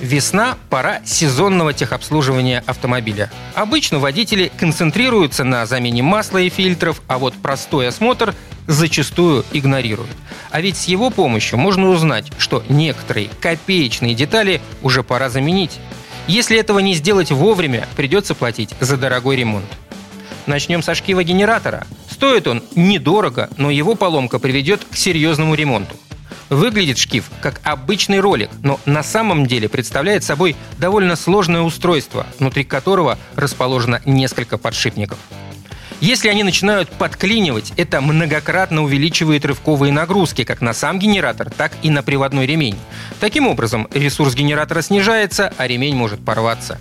Весна – пора сезонного техобслуживания автомобиля. Обычно водители концентрируются на замене масла и фильтров, а вот простой осмотр зачастую игнорируют. А ведь с его помощью можно узнать, что некоторые копеечные детали уже пора заменить. Если этого не сделать вовремя, придется платить за дорогой ремонт. Начнем со шкива генератора. Стоит он недорого, но его поломка приведет к серьезному ремонту. Выглядит шкив как обычный ролик, но на самом деле представляет собой довольно сложное устройство, внутри которого расположено несколько подшипников. Если они начинают подклинивать, это многократно увеличивает рывковые нагрузки как на сам генератор, так и на приводной ремень. Таким образом, ресурс генератора снижается, а ремень может порваться.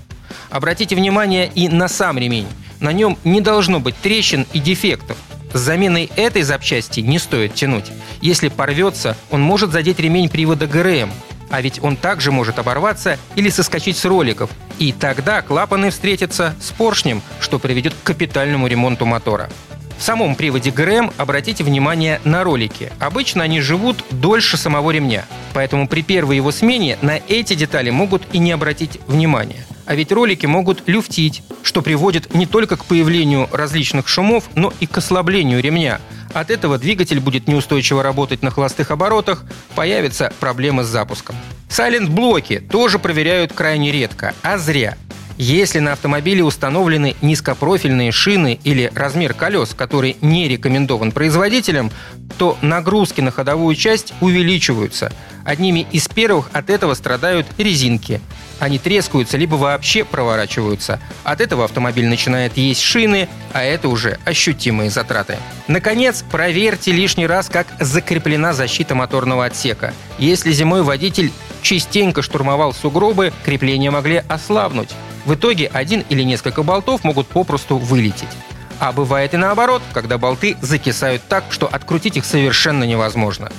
Обратите внимание и на сам ремень. На нем не должно быть трещин и дефектов. С заменой этой запчасти не стоит тянуть. Если порвется, он может задеть ремень привода ГРМ, а ведь он также может оборваться или соскочить с роликов. И тогда клапаны встретятся с поршнем, что приведет к капитальному ремонту мотора. В самом приводе ГРМ обратите внимание на ролики. Обычно они живут дольше самого ремня, поэтому при первой его смене на эти детали могут и не обратить внимания. А ведь ролики могут люфтить, что приводит не только к появлению различных шумов, но и к ослаблению ремня. От этого двигатель будет неустойчиво работать на холостых оборотах, появятся проблемы с запуском. Сайлент-блоки тоже проверяют крайне редко, а зря. Если на автомобиле установлены низкопрофильные шины или размер колес, который не рекомендован производителем, то нагрузки на ходовую часть увеличиваются. Одними из первых от этого страдают резинки. Они трескаются либо вообще проворачиваются. От этого автомобиль начинает есть шины, а это уже ощутимые затраты. Наконец, проверьте лишний раз, как закреплена защита моторного отсека. Если зимой водитель частенько штурмовал сугробы, крепления могли ослабнуть. В итоге один или несколько болтов могут попросту вылететь. А бывает и наоборот, когда болты закисают так, что открутить их совершенно невозможно.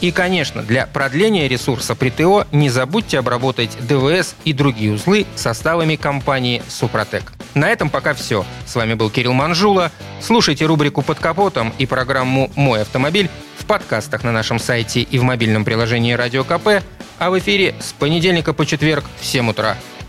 И, конечно, для продления ресурса при ТО не забудьте обработать ДВС и другие узлы составами компании «Супротек». На этом пока все. С вами был Кирилл Манжула. Слушайте рубрику «Под капотом» и программу «Мой автомобиль» в подкастах на нашем сайте и в мобильном приложении «Радио КП», а в эфире с понедельника по четверг в 7 утра –